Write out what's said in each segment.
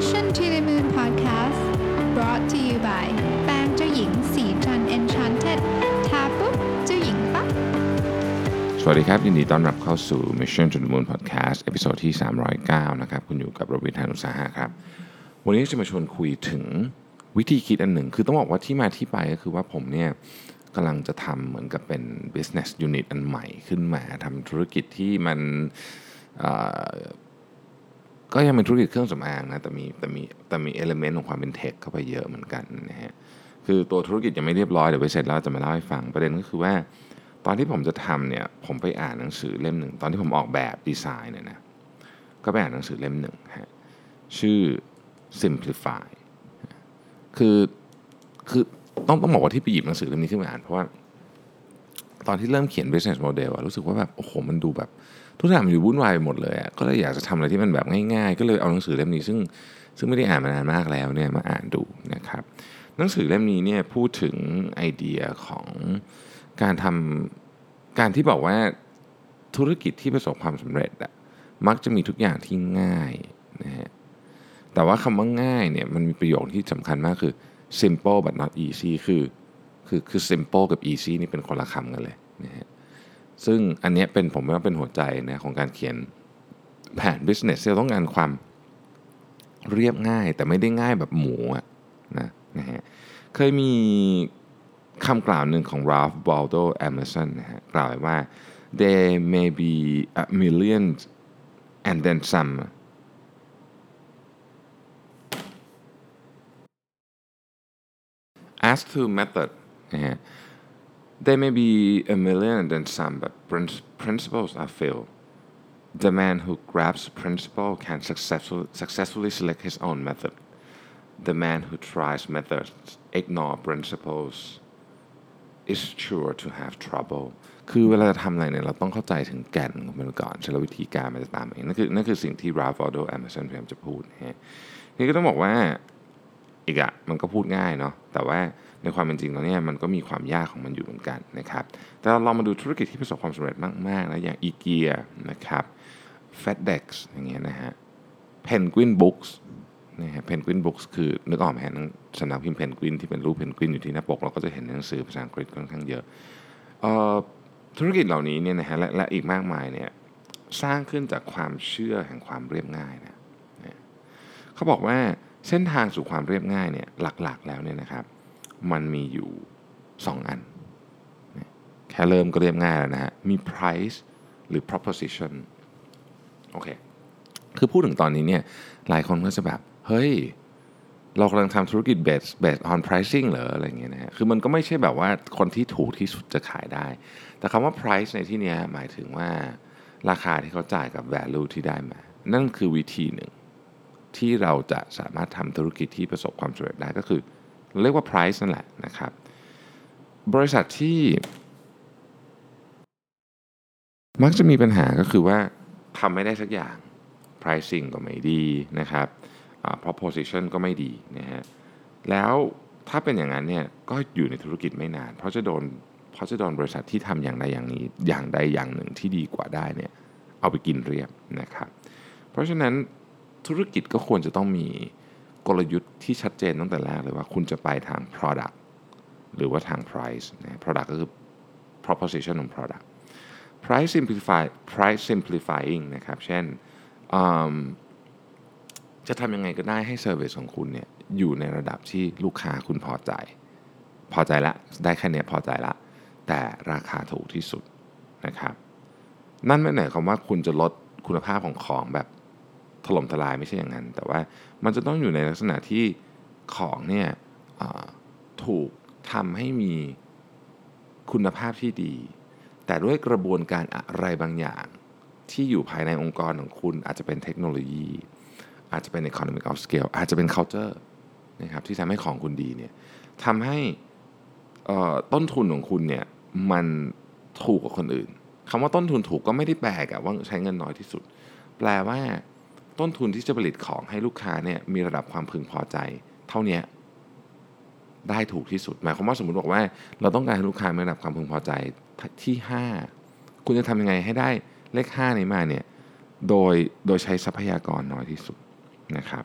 Mission to the Moon Podcast brought to you by แป้งเจ้าหญิงศรีจันทร์ Enchanted ทาปุ๊บเจ้าหญิงปั๊บสวัสดีครับ ยินดีต้อนรับเข้าสู่ Mission to the Moon Podcast episode ที่ 309 นะครับ คุณอยู่กับรวิศ หาญอุตสาหะครับ วันนี้จะมาชวนคุยถึงวิธีคิดอันหนึ่ง คือต้องบอกว่าที่มาที่ไปก็คือว่าผมเนี่ยกำลังจะทำเหมือนกับเป็น business unit อันใหม่ขึ้นมาทำธุรกิจที่มันอ ก็ยังเป็นธุรกิจเครื่องสำอางนะแต่มีแต่มีแต่มีเอลเมนต์ของความเป็นเทคเข้าไปเยอะเหมือนกันนะฮะคือตัวธุรกิจยังไม่เรียบร้อยเดี๋ยวไปเสร็จแล้วจะมาเล่าให้ฟังประเด็นก็คือว่า ตอนที่ผมจะทำเนี่ยผมไปอ่านหนังสือเล่มหนึ่งตอนที่ผมออกแบบดีไซน์เนี่ยนะก็ไปอ่านหนังสือเล่มหนึ่งฮะชื่อ simplify คือคือต้องต้องบอกว่าที่ไปหยิบหนังสือเล่มนี้ขึ้นมาอ่านเพราะว่าตอนที่เริ่มเขียน business model อะรู้สึกว่าแบบโอ้โหมันดูแบบ ทุกอย่างมันอยู่วุ่นวายไปหมดเลยอะก็เลยอยากจะทำอะไรที่มันแบบง่ายๆ ก็เลยเอาหนังสือเล่มนี้ซึ่งซึ่งไม่ได้อ่านมานานมากแล้วเนี่ยมาอ่านดูนะครับหนังสือเล่มนี้เนี่ยพูดถึงไอเดียของการทำการที่บอกว่าธุรกิจที่ประสบความสำเร็จอะมักจะมีทุกอย่างที่ง่ายนะฮะแต่ว่าคำว่าง่ายเนี่ยมันมีประโยคที่สำคัญมากคือ simple but not easy คือคือคือ simple กับ easy นี่เป็นคนละคำกันเลยนะฮะ ซึ่งอันนี้เป็นผมว่าเป็นหัวใจนะของการเขียนแผน business ที่เราต้องการความเรียบง่ายแต่ไม่ได้ง่ายแบบหมูอะนะนะฮะเคยมีคำกล่าวหนึ่งของ Ralph Waldo Emerson นะฮะกล่าวไว้ว่า there may be a million and then some as to method นะฮะ there may be a million and then some but prin- principles are few the man who grabs principle can successful, successfully select his own method the man who tries methods ignore principles is sure to have trouble คือเวลาจะทำอะไรเนี่ยเราต้องเข้าใจถึงแก่นของมันก่อนใช้วิธีการมันจะตามเองนั่นคือนั่นคือสิ่งที่ Ralph Waldo Emerson พยายามจะพูดนะฮะนี่ก็ต้องบอกว่าอีกอะมันก็พูดง่ายเนาะแต่ว่า ในความเป็นจริงแล้วเนี่ยมันก็มีความยากของมันอยู่เหมือนกันนะครับ แต่เราลองมาดูธุรกิจที่ประสบความสำเร็จมากๆนะอย่างอีเกียนะครับ FedEx อย่างเงี้ยนะฮะ Penguin Books นะฮะ Penguin Books คือนึกออกไหมฮะหนังสำนักพิมพ์เพนกวินที่เป็นรูปเพนกวินอยู่ที่หน้าปก เราก็จะเห็นหนังสือภาษาอังกฤษค่อนข้างเยอะออธุรกิจเหล่านี้เนี่ยนะฮะและและอีกมากมายเนี่ยสร้างขึ้นจากความเชื่อแห่งความเรียบง่ายนะเขาบอกว่าเส้นทางสู่ความเรียบง่ายเนี่ยหลักๆแล้วเนี่ยนะครับ มันมีอยู่ 2 อัน แค่เริ่มก็เรียบง่ายแล้วนะฮะ มี price หรือ proposition โอเค คือพูดถึงตอนนี้เนี่ย หลายคนก็จะแบบ เฮ้ย เรากำลังทำธุรกิจ based based on pricing เหรอ อะไรอย่างเงี้ยนะฮะ คือมันก็ไม่ใช่แบบว่าคนที่ถูกที่สุดจะขายได้ แต่คำว่า price ในที่นี้หมายถึงว่าราคาที่เขาจ่ายกับ value ที่ได้มา นั่นคือวิธีหนึ่งที่เราจะสามารถทำธุรกิจที่ประสบความสำเร็จได้ก็คือ เรียกว่า price นั่นแหละนะครับ บริษัทที่ มักจะมีปัญหาก็คือว่าทำไม่ได้สักอย่าง pricing ก็ไม่ดีนะครับอ่า proposition ก็ไม่ดีนะฮะแล้วถ้าเป็นอย่างนั้นเนี่ยก็อยู่ในธุรกิจไม่นาน เพราะจะโดนเพราะจะโดนบริษัทที่ทำอย่างใดอย่างนี้อย่างใดอย่างหนึ่งที่ดีกว่าได้เนี่ยเอาไปกินเรียบนะครับ เพราะฉะนั้นธุรกิจก็ควรจะต้องมี กลยุทธ์ที่ชัดเจนตั้งแต่แรกเลยว่าคุณจะไปทาง product หรือว่าทาง price นะ product ก็คือ proposition ของ product price simplify price simplifying นะครับ เช่นจะทำยังไงก็ได้ให้ service ของคุณเนี่ยอยู่ในระดับที่ลูกค้าคุณพอใจ พอใจละ ได้แค่เนี้ยพอใจละ แต่ราคาถูกที่สุดนะครับ นั่นไม่หมายความว่าคุณจะลดคุณภาพของของแบบ ถล่มทลายไม่ใช่อย่างนั้น แต่ว่ามันจะต้องอยู่ในลักษณะที่ของเนี่ยถูกทำให้มีคุณภาพที่ดี แต่ด้วยกระบวนการอะไรบางอย่าง ที่อยู่ภายในองค์กรของคุณ อาจจะเป็นเทคโนโลยี อาจจะเป็น economic of scale อาจจะเป็น culture นะครับที่ทำให้ของคุณดีเนี่ยทำให้ต้นทุนของคุณเนี่ยมันถูกกว่าคนอื่นคำว่าต้นทุนถูกก็ไม่ได้แปลกับว่าใช้เงินน้อยที่สุด แปลว่า ต้นทุนที่จะผลิตของให้ลูกค้าเนี่ยมีระดับความพึงพอใจ เท่านี้ได้ถูกที่สุด หมายความว่าสมมติบอกว่า เราต้องการให้ลูกค้ามีระดับความพึงพอใจที่ 5 คุณจะทำยังไงให้ได้เลข 5 นี้มาเนี่ยโดยโดยใช้ทรัพยากรน้อยที่สุดนะครับ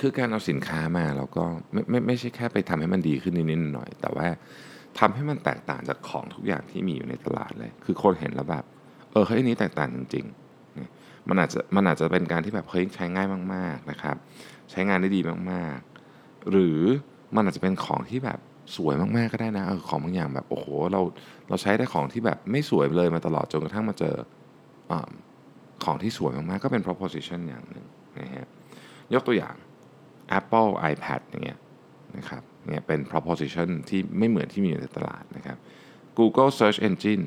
คือการเอาสินค้ามาแล้วก็ไม่ไม่ไม่ใช่แค่ไปทำให้มันดีขึ้นนิดๆหน่อย แต่ว่าทำให้มันแตกต่างจากของทุกอย่างที่มีอยู่ในตลาดเลย คือคนเห็นแล้วแบบ เออเฮ้ยนี้แตกต่างจริงๆมันอาจจะมันอาจจะเป็นการที่แบบเฮ้ยใช้ง่ายมากๆนะครับ ใช้งานได้ดีมากๆ หรือมันอาจจะเป็นของที่แบบสวยมากๆก็ได้นะเออของบางอย่างแบบโอ้โหเราเราใช้ได้ของที่แบบไม่สวยเลยมาตลอดจนกระทั่งมาเจออของที่สวยมากๆก็เป็น proposition อย่างหนึ่งนะฮะยกตัวอย่าง Apple iPad อย่างเงี้ยนะครับเนี่ยเป็น proposition ที่ไม่เหมือนที่มีอยู่ในตลาดนะครับ Google Search Engine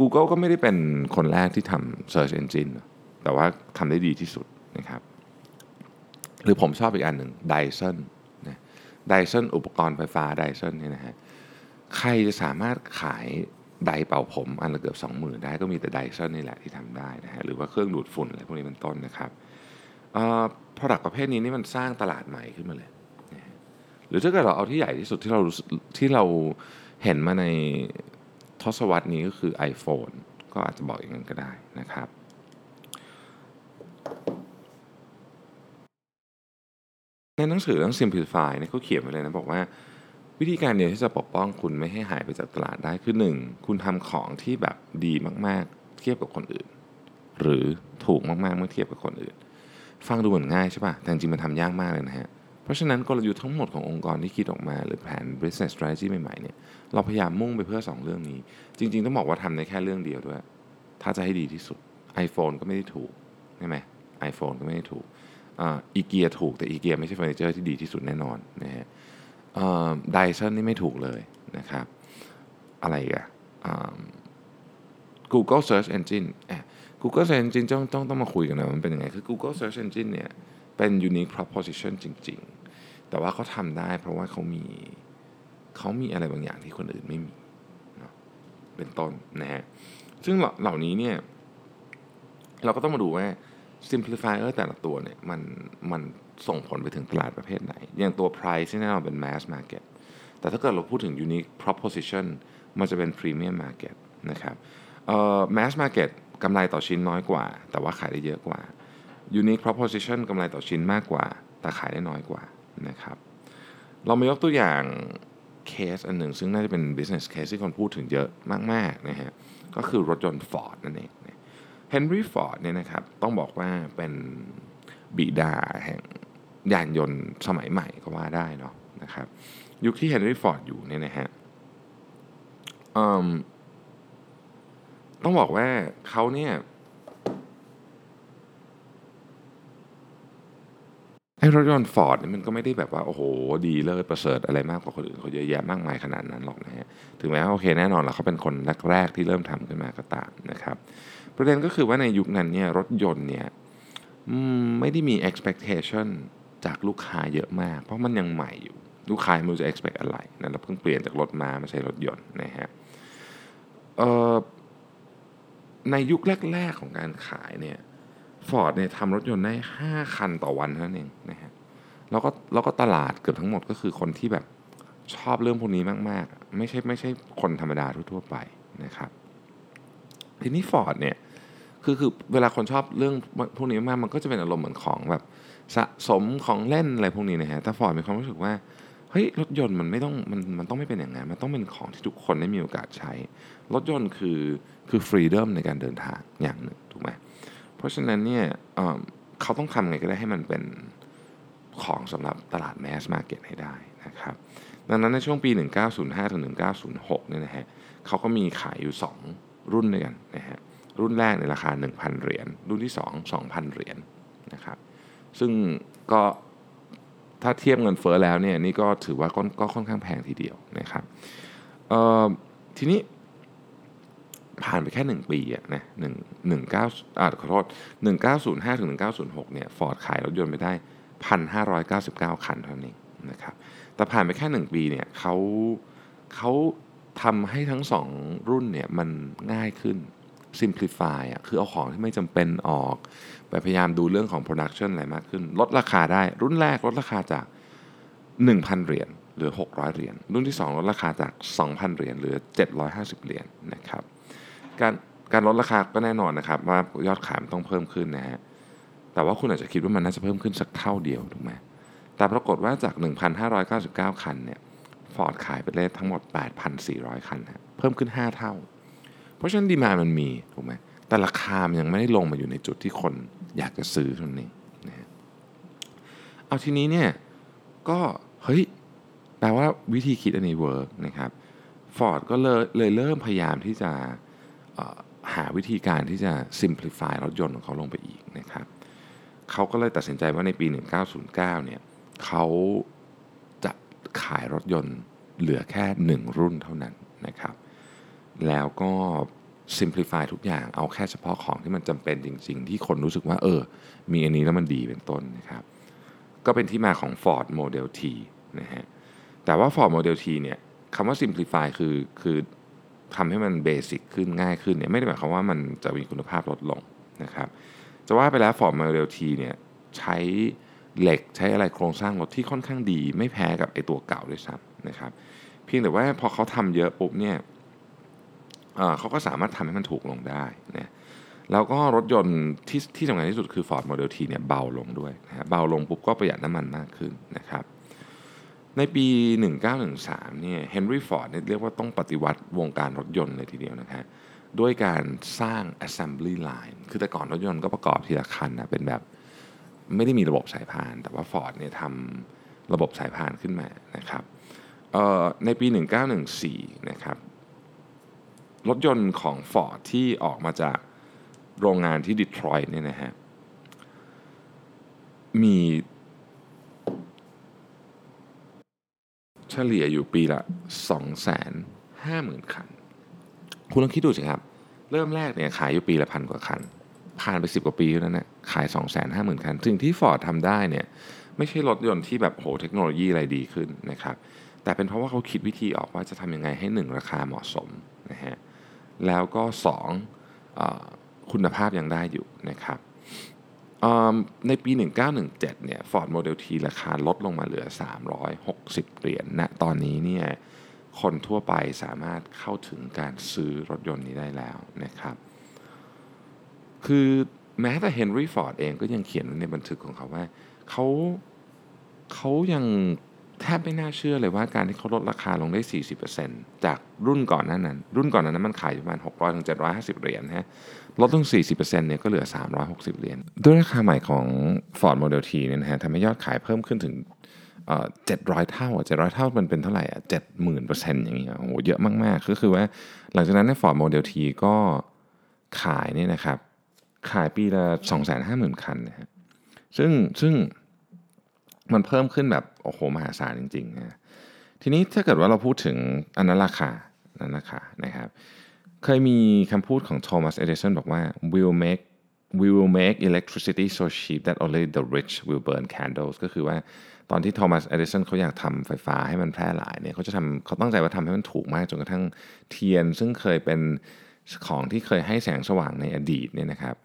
Google ก็ไม่ได้เป็นคนแรกที่ทำ Search Engine นแต่ว่าทำได้ดีที่สุดนะครับ หรือผมชอบอีกอันหนึ่ง Dyson นะ Dyson อุปกรณ์ไฟฟ้า Dyson เนี่ยนะฮะใครจะสามารถขายไดเป่าผม อันละเกือบ 20,000 ได้ก็มีแต่ Dyson นี่แหละที่ทำได้นะฮะหรือว่าเครื่องดูดฝุ่นอะไรพวกนี้เป็นต้นนะครับเอ่อ product ประเภทนี้นี่มันสร้างตลาดใหม่ขึ้นมาเลยนะฮะหรือถ้าเกิดเราเอาที่ใหญ่ที่สุดที่เราที่เราเห็นมาใน ทศวรรษนี้ก็คือ iPhone ก็อาจจะบอกอย่างนั้นก็ได้นะครับในหนังสือเรื่อง Simplify เนี่ยเขาเขียนไว้เลยนะบอกว่า วิธีการเดียวที่จะปกป้องคุณไม่ให้หายไปจากตลาดได้คือ 1. คุณทำของที่แบบดีมากๆ เทียบกับคนอื่น หรือถูกมากๆเมื่อเทียบกับคนอื่น ฟังดูเหมือนง่ายใช่ป่ะแต่จริงมันทำยากมากเลยนะฮะ เพราะฉะนั้นกลยุทธ์ทั้งหมดขององค์กรที่คิดออกมา หรือแผน business strategy ใหม่ๆเนี่ยเราพยายามมุ่งไปเพื่อ 2 เรื่องนี้ จริง ๆ ต้องบอกว่าทำได้แค่เรื่องเดียวด้วย ถ้าจะให้ดีที่สุด iPhone ก็ไม่ได้ถูกใช่ไหม iPhone ก็ไม่ได้ถูกอีเกียถูกแต่อีเกียไม่ใช่เฟอร์นิเจอร์ที่ดีที่สุดแน่นอนนะฮะไดเซนนี่ไม่ถูกเลยนะครับ อะไรอีกัน Google Search Engine อะ Google Search Engine ต้องต้องต้องมาคุยกันนะมันเป็นยังไง คือ Google Search Engine เนี่ย เป็น unique proposition จริง ๆ แต่ว่าเขาทำได้เพราะว่าเขามีเขามีอะไรบางอย่างที่คนอื่นไม่มีเนาะเป็นต้นนะฮะ ซึ่งเหล่านี้เนี่ย เราก็ต้องมาดูว่า simplifier แต่ละตัวเนี่ยมันมันส่งผลไปถึงตลาดประเภทไหน อย่างตัว price ที่แน่นอนเป็น mass market แต่ถ้าเกิดเราพูดถึง unique proposition มันจะเป็น premium market นะครับเอ่อ mass market กำไรต่อชิ้นน้อยกว่า แต่ว่าขายได้เยอะกว่า unique proposition กำไรต่อชิ้นมากกว่า แต่ขายได้น้อยกว่านะครับเรามายกตัวอย่างเคสอันหนึ่ง ซึ่งน่าจะเป็น business case ที่คนพูดถึงเยอะมากๆนะฮะก็คือรถยนต์ Ford นั่นเองเฮนรี่ฟอร์ดเนี่ยนะครับต้องบอกว่าเป็นบิดาแห่งยานยนต์สมัยใหม่ก็ว่าได้เนาะนะครับยุคที่เฮนรี่ฟอร์ดอยู่เนี่ยนะฮะต้องบอกว่าเขาเนี่ยไอ้รถยนต์ฟอร์ดนี่มันก็ไม่ได้แบบว่าโอ้โหดีเลิศประเสริฐอะไรมากกว่าคนอื่นเขาเยอะแยะมากมายขนาดนั้นหรอกนะฮะถึงแม้ว่าโอเคแน่นอนแล้วเขาเป็นคนแรกๆที่เริ่มทำขึ้นมาก็ตามนะครับประเด็นก็คือว่าในยุคนั้นเนี่ยรถยนต์เนี่ยไม่ได้มี expectation จากลูกค้าเยอะมาก เพราะมันยังใหม่อยู่ ลูกค้าไม่รู้จะ expect อะไรนะเราเพิ่งเปลี่ยนจากรถมามาใช้รถยนต์นะฮะในยุคแรก ๆของการขายเนี่ย ฟอร์ดเนี่ยทำรถยนต์ได้ 5 คันต่อวันเท่านั้นเองนะฮะแล้วก็แล้วก็ตลาดเกือบทั้งหมดก็คือคนที่แบบชอบเรื่องพวกนี้มาก ๆ ไม่ใช่ไม่ใช่คนธรรมดาทั่วๆไปนะครับ ทีนี้ฟอร์ดเนี่ยคือคือเวลาคนชอบเรื่องพวกนี้มากมันก็จะเป็นอารมณ์เหมือนของแบบสะสมของเล่นอะไรพวกนี้นะฮะแต่ฟอร์ดมีความรู้สึกว่าเฮ้ยรถยนต์มันไม่ต้องมันมันต้องไม่เป็นอย่างนั้นมันต้องเป็นของที่ทุกคนได้มีโอกาสใช้ รถยนต์คือคือฟรีดอมในการเดินทางอย่างหนึ่งถูกไหม ราะฉะนั้นเนี่ยเเขาต้องทำไงก็ได้ให้มันเป็นของสำหรับตลาดแมสมาร์เก็ตให้ได้นะครับดังนั้นในช่วงปี 1905ถึง1906เนี่ยนะฮะเขาก็มีขายอยู่ 2 รุ่นด้วยกันนะฮะรุ่นแรกในราคา 1,000 เหรียญรุ่นที่ 2 2,000 เหรียญนะครับซึ่งก็ถ้าเทียบเงินเฟ้อแล้วเนี่ยนี่ก็ถือว่าก็ค่อนข้างแพงทีเดียวนะครับทีนี้ ผ่านไปแค่ 1 ปีอะนะหนึ่งหนึ่งเก้าอ่าขอโทษหนึ่งเก้าศูนย์ห้าถึงหนึ่งเก้าศูนย์หกเนี่ยฟอร์ดขายรถยนต์ไปได้พันห้าร้อยเก้าสิบเก้าคันเท่านั้นเองนะครับแต่ผ่านไปแค่ 1 ปีเนี่ยเขาเขาทำให้ทั้ง 2 รุ่นเนี่ยมันง่ายขึ้น simplify อะคือเอาของที่ไม่จำเป็นออก ไปพยายามดูเรื่องของ production อะไรมากขึ้น ลดราคาได้รุ่นแรกลดราคาจาก 1,000 เหรียญหลือ 600 เหรียญรุ่นที่ 2 ลดราคาจาก 2,000 เหรียญหลือ 750 เหรียญนะครับ การการลดราคาก็แน่นอนนะครับ ว่ายอดขายมันต้องเพิ่มขึ้นนะฮะแต่ว่าคุณอาจจะคิดว่ามันน่าจะเพิ่มขึ้นสักเท่าเดียวถูกไหมแต่ปรากฏว่าจาก 1,599 คันเนี่ยฟอร์ดขายไปเลยทั้งหมด 8,400 คันนะเพิ่มขึ้น 5 เท่า เพราะฉะนั้นดีมามันมีถูกไหมแต่ราคามันยังไม่ได้ลงมาอยู่ในจุดที่คนอยากจะซื้อเท่านั้นเองนะเอาทีนี้เนี่ยก็เฮ้ยแปลว่าวิธีคิดอันนี้เวิร์กนะครับฟอร์ดก็เลยเลยเริ่มพยายามที่จะ หาวิธีการที่จะ simplify รถยนต์ของเขาลงไปอีกนะครับเขาก็เลยตัดสินใจว่าในปี 1909 เนี่ยเขาจะขายรถยนต์เหลือแค่หนึ่งรุ่นเท่านั้นนะครับ แล้วก็ simplify ทุกอย่างเอาแค่เฉพาะของที่มันจำเป็นจริง ๆ ที่คนรู้สึกว่าเออ มีอันนี้แล้วมันดีเป็นต้นนะครับ ก็เป็นที่มาของ Ford Model T นะฮะแต่ว่า Ford Model T เนี่ยคำว่า simplify คือคือ ทำให้มันเบสิกขึ้นง่ายขึ้นเนี่ยไม่ได้หมายความว่ามันจะมีคุณภาพลดลงนะครับจะว่าไปแล้ว Ford Model T เนี่ยใช้เหล็กใช้อะไรโครงสร้างรถที่ค่อนข้างดี ไม่แพ้กับไอตัวเก่าด้วยซ้ำนะครับ เพียงแต่ว่าพอเขาทำเยอะปุ๊บเนี่ยเขาก็สามารถทำให้มันถูกลงได้นะแล้วก็รถยนต์ที่ที่สำคัญที่สุดคือ Ford Model T เนี่ยเบาลงด้วยนะฮะเบาลงปุ๊บก็ประหยัดน้ำมันมากขึ้นนะครับ ในปี 1913เนี่ยเฮนรี่ฟอร์ดเรียกว่าต้องปฏิวัติวงการรถยนต์เลยทีเดียวนะฮะด้วยการสร้าง assembly line คือแต่ก่อนรถยนต์ก็ประกอบทีละคันนะเป็นแบบไม่ได้มีระบบสายพาน แต่ว่า Ford เนี่ยทำระบบสายพานขึ้นมานะครับในปี 1914 นะครับ รถยนต์ของ Ford ที่ออกมาจากโรงงานที่ดีทรอยต์เนี่ยนะฮะมี เฉลี่ยอยู่ปีละ 250,000 คัน คุณลองคิดดูสิครับ เริ่มแรกเนี่ยขายอยู่ปีละพันกว่าคัน ผ่านไป 10 กว่าปีแล้วนะขาย 250,000 คันสิ่งที่ Ford ทำได้เนี่ยไม่ใช่รถยนต์ที่แบบโหเทคโนโลยีอะไรดีขึ้นนะครับแต่เป็นเพราะว่าเขาคิดวิธีออกว่าจะทำยังไงให้ 1 ราคาเหมาะสมนะฮะแล้วก็2เอ่อคุณภาพยังได้อยู่นะครับ ในปี 1917 เนี่ย Ford Model T ราคาลดลงมาเหลือ 360 เหรียญณตอนนี้เนี่ย คนทั่วไปสามารถเข้าถึงการซื้อรถยนต์นี้ได้แล้วนะครับ คือแม้แต่เฮนรี่ฟอร์ดเองก็ยังเขียนในบันทึกของเขาว่าเขาเขายัง แทบไม่น่าเชื่อเลยว่าการที่เขาลดราคาลงได้ 40%จากรุ่นก่อนหนั้นนั้น รุ่นก่อนนั้นมันขายประมาณ 600ถึง750 เหรียญฮะลดลง 40%เนี่ยก็เหลือ 360 เหรียญด้วยราคาใหม่ของ Ford Model T เนี่ยนะฮะทำให้ยอดขายเพิ่มขึ้นถึงเ700เท่า700เท่ามันเป็นเท่าไหร่อะ70,000เปอร์เซ็นต์อย่างเงี้ยโอ้โหเยอะมากๆก็คือว่าหลังจากนั้นใน Ford Model T ก็ขายเนี่ยนะครับขายปีละ250,000คันนะฮะซึ่งซึ่ง มันเพิ่มขึ้นแบบโอ้โหมหาศาลจริงๆนะทีนี้ถ้าเกิดว่าเราพูดถึงอันนั้นราคานั้นราคานะครับ เคยมีคำพูดของโทมัสเอดิสันบอกว่า we will make we will make electricity so cheap that only the rich will burn candles ก็คือว่าตอนที่โทมัสเอดิสันเขาอยากทำไฟฟ้าให้มันแพร่หลายเนี่ยเขาจะทำเขาตั้งใจว่าทำให้มันถูกมากจนกระทั่งเทียน ซึ่งเคยเป็นของที่เคยให้แสงสว่างในอดีตเนี่ยนะครับ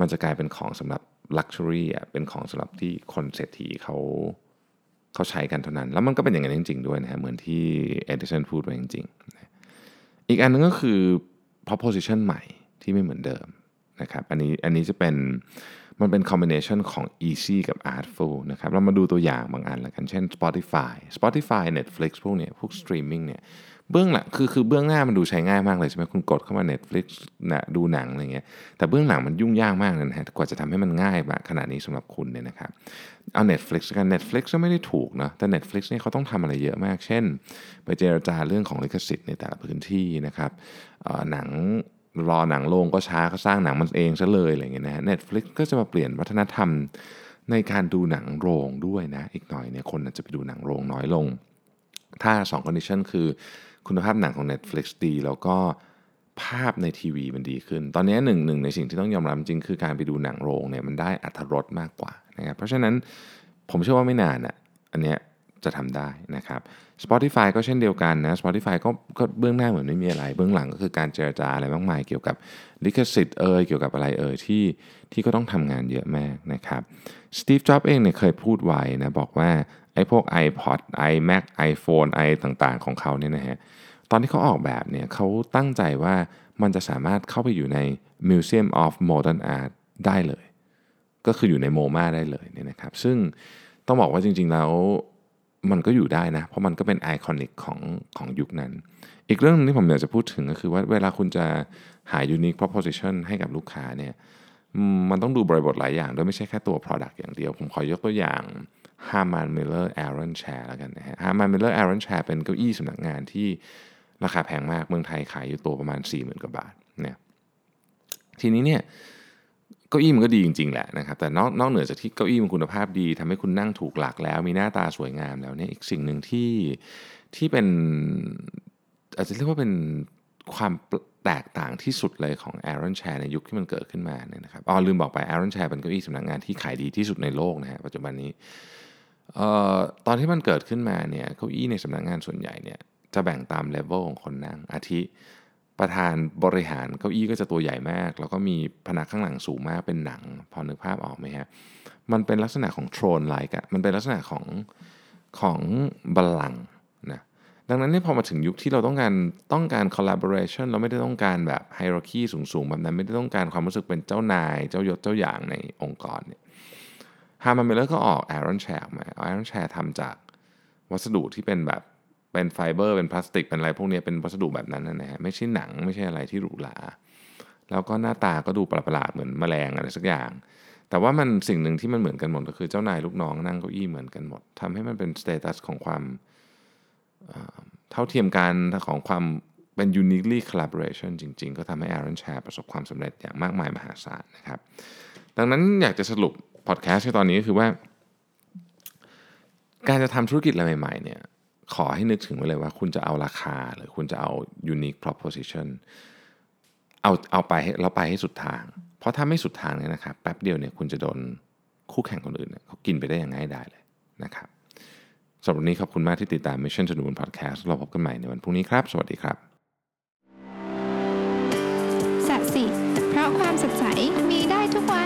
มันจะกลายเป็นของสำหรับ luxury อะเป็นของสำหรับที่คนเศรษฐีเขาเขาใช้กันเท่านั้น แล้วมันก็เป็นอย่างนั้นจริง ๆ ด้วยนะฮะเหมือนที่เอดิสันพูดไว้จริงๆ อีกอันนึงก็คือ proposition ใหม่ที่ไม่เหมือนเดิมนะครับอันนี้อันนี้จะเป็นมันเป็น combination ของ easy กับ artful นะครับเรามาดูตัวอย่างบางอันล้วกัน เช่น Spotify Spotify Netflix พวกเนี้ยพวก streaming เนี่ย เบื้องหลังคือคือเบื้องหน้ามันดูใช้ง่ายมากเลยใช่ไหมคุณกดเข้ามา Netflix นะดูหนังอะไรเงี้ยแต่เบื้องหลังมันยุ่งยากมากเลยนะฮะกว่าจะทำให้มันง่ายแบบขนาดนี้สำหรับคุณเนี่ยนะครับเอา Netflix กัน Netflix ก็ไม่ได้ถูกนะแต่ Netflix เนี่ยเขาต้องทำอะไรเยอะมาก เช่น ไปเจรจาเรื่องของลิขสิทธิ์ในแต่ละพื้นที่นะครับหนังรอหนังโรงก็ช้าก็สร้างหนังมันเองซะเลยอะไรเงี้ยนะฮะ Netflix ก็จะมาเปลี่ยนวัฒนธรรมในการดูหนังโรงด้วยนะ อีกหน่อยเนี่ยคนอาจจะไปดูหนังโรงน้อยลง ถ้า2 condition คือ คุณภาพหนังของ Netflix ดี แล้วก็ภาพในทีวีมันดีขึ้น ตอนนี้หนึ่งหนึ่งในสิ่งที่ต้องยอมรับจริงคือการไปดูหนังโรงเนี่ยมันได้อัตรสมากกว่านะครับเพราะฉะนั้นผมเชื่อว่าไม่นานอะอันเนี้ยจะทำได้นะครับ Spotify ก็เช่นเดียวกันนะ Spotify ก็ก็เบื้องหน้าเหมือนไม่มีอะไร เบื้องหลังก็คือการเจรจาอะไรมากมายเกี่ยวกับลิขสิทธิ์เอ่ยเกี่ยวกับอะไรเอ่ยที่ที่ก็ต้องทำงานเยอะมากนะครับสตีฟจ็อบเองเนี่ยเคยพูดไว้นะบอกว่า ไอ้พวก iPod iMac iPhone i ต่างๆ ของเขาเนี่ยนะฮะตอนที่เขาออกแบบเนี่ยเขาตั้งใจว่ามันจะสามารถเข้าไปอยู่ใน Museum of Modern Art ได้เลย ก็คืออยู่ในโมมาได้เลยเนี่ยนะครับ ซึ่งต้องบอกว่าจริงๆแล้วมันก็อยู่ได้นะ เพราะมันก็เป็นไอคอนิกของของยุคนั้น อีกเรื่องนึงที่ผมอยากจะพูดถึงก็คือว่าเวลาคุณจะหา unique proposition ให้กับลูกค้าเนี่ยมันต้องดูบริบทหลายอย่างด้วยไม่ใช่แค่ตัว product อย่างเดียว ผมขอยกตัวอย่าง Harman Miller Aaron Chair แล้วกันนะฮะ Harman Miller Aaron Chair เป็นเก้าอี้สำนักงานที่ราคาแพงมากเมืองไทยขายอยู่ตัวประมาณ 40,000กว่าบาทเนี่ยทีนี้เนี่ยเก้าอี้มันก็ดีจริง ๆ แหละนะครับแต่นอกนอกเหนือจากที่เก้าอี้มันคุณภาพดีทำให้คุณนั่งถูกหลักแล้ว มีหน้าตาสวยงามแล้วเนี่ยอีกสิ่งหนึ่งที่ที่เป็นอาจจะเรียกว่าเป็น ความแตกต่างที่สุดเลยของ Aaron Chair ในยุคที่มันเกิดขึ้นมาเนี่ยนะครับอ๋อลืมบอกไป Aaron Chair เป็นเก้าอี้สำนักงานที่ขายดีที่สุดในโลกนะฮะปัจจุบันนี้เอ่อตอนที่มันเกิดขึ้นมาเนี่ยเก้าอี้ในสำนักงานส่วนใหญ่เนี่ยจะแบ่งตามเลเวลของคนนั่งอาทิประธานบริหารเก้าอี้ก็จะตัวใหญ่มาก แล้วก็มีพนักข้างหลังสูงมากเป็นหนัง พอนึกภาพออกไหมฮะมันเป็นลักษณะของ throne-like อะมันเป็นลักษณะของของบัลลังก์ ดังนั้นเนี่ยพอมาถึงยุคที่เราต้องการต้องการ collaboration เราไม่ได้ต้องการแบบ hierarchy สูงๆ แบบนั้น ไม่ได้ต้องการความรู้สึกเป็นเจ้านาย เจ้ายศเจ้าอย่างในองค์กรเนี่ยฮาร์มันเมลเลอร์ก็ออก Aaron Chair มา Aaron Chair ทำจากวัสดุที่เป็นแบบเป็นไฟเบอร์เป็นพลาสติก เป็นอะไรพวกนี้เป็นวัสดุแบบนั้นนะฮะไม่ใช่หนังไม่ใช่อะไรที่หรูหราแล้วก็หน้าตาก็ดูประหลาดเหมือนแมลงอะไรสักอย่าง แต่ว่ามันสิ่งหนึ่งที่มันเหมือนกันหมดก็คือเจ้านายลูกน้องนั่งเก้าอี้เหมือนกันหมดทำให้มันเป็น status ของความ เท่าเทียมกันของความเป็น uniquely collaboration จริง ๆ ก็ทำให้ Aeron Chair ประสบความสำเร็จอย่างมากมายมหาศาลนะครับ ดังนั้นอยากจะสรุปพอดแคสต์ในตอนนี้ก็คือว่า การจะทำธุรกิจอะไรใหม่ ๆ เนี่ย ขอให้นึกถึงไว้เลยว่าคุณจะเอาราคาหรือคุณจะเอา unique proposition เอาเอาไปเราไปให้สุดทาง เพราะถ้าไม่สุดทางเนี่ยนะครับแป๊บเดียวเนี่ยคุณจะโดนคู่แข่งคนอื่นเขากินไปได้อย่างง่ายได้เลยนะครับ สำหรับวันนี้ขอบคุณมากที่ติดตาม Mission to the Moon Podcast เราพบกันใหม่ในวันพรุ่งนี้ครับ สวัสดีครับสัสิ เพราะความสดใสมีได้ทุกวัน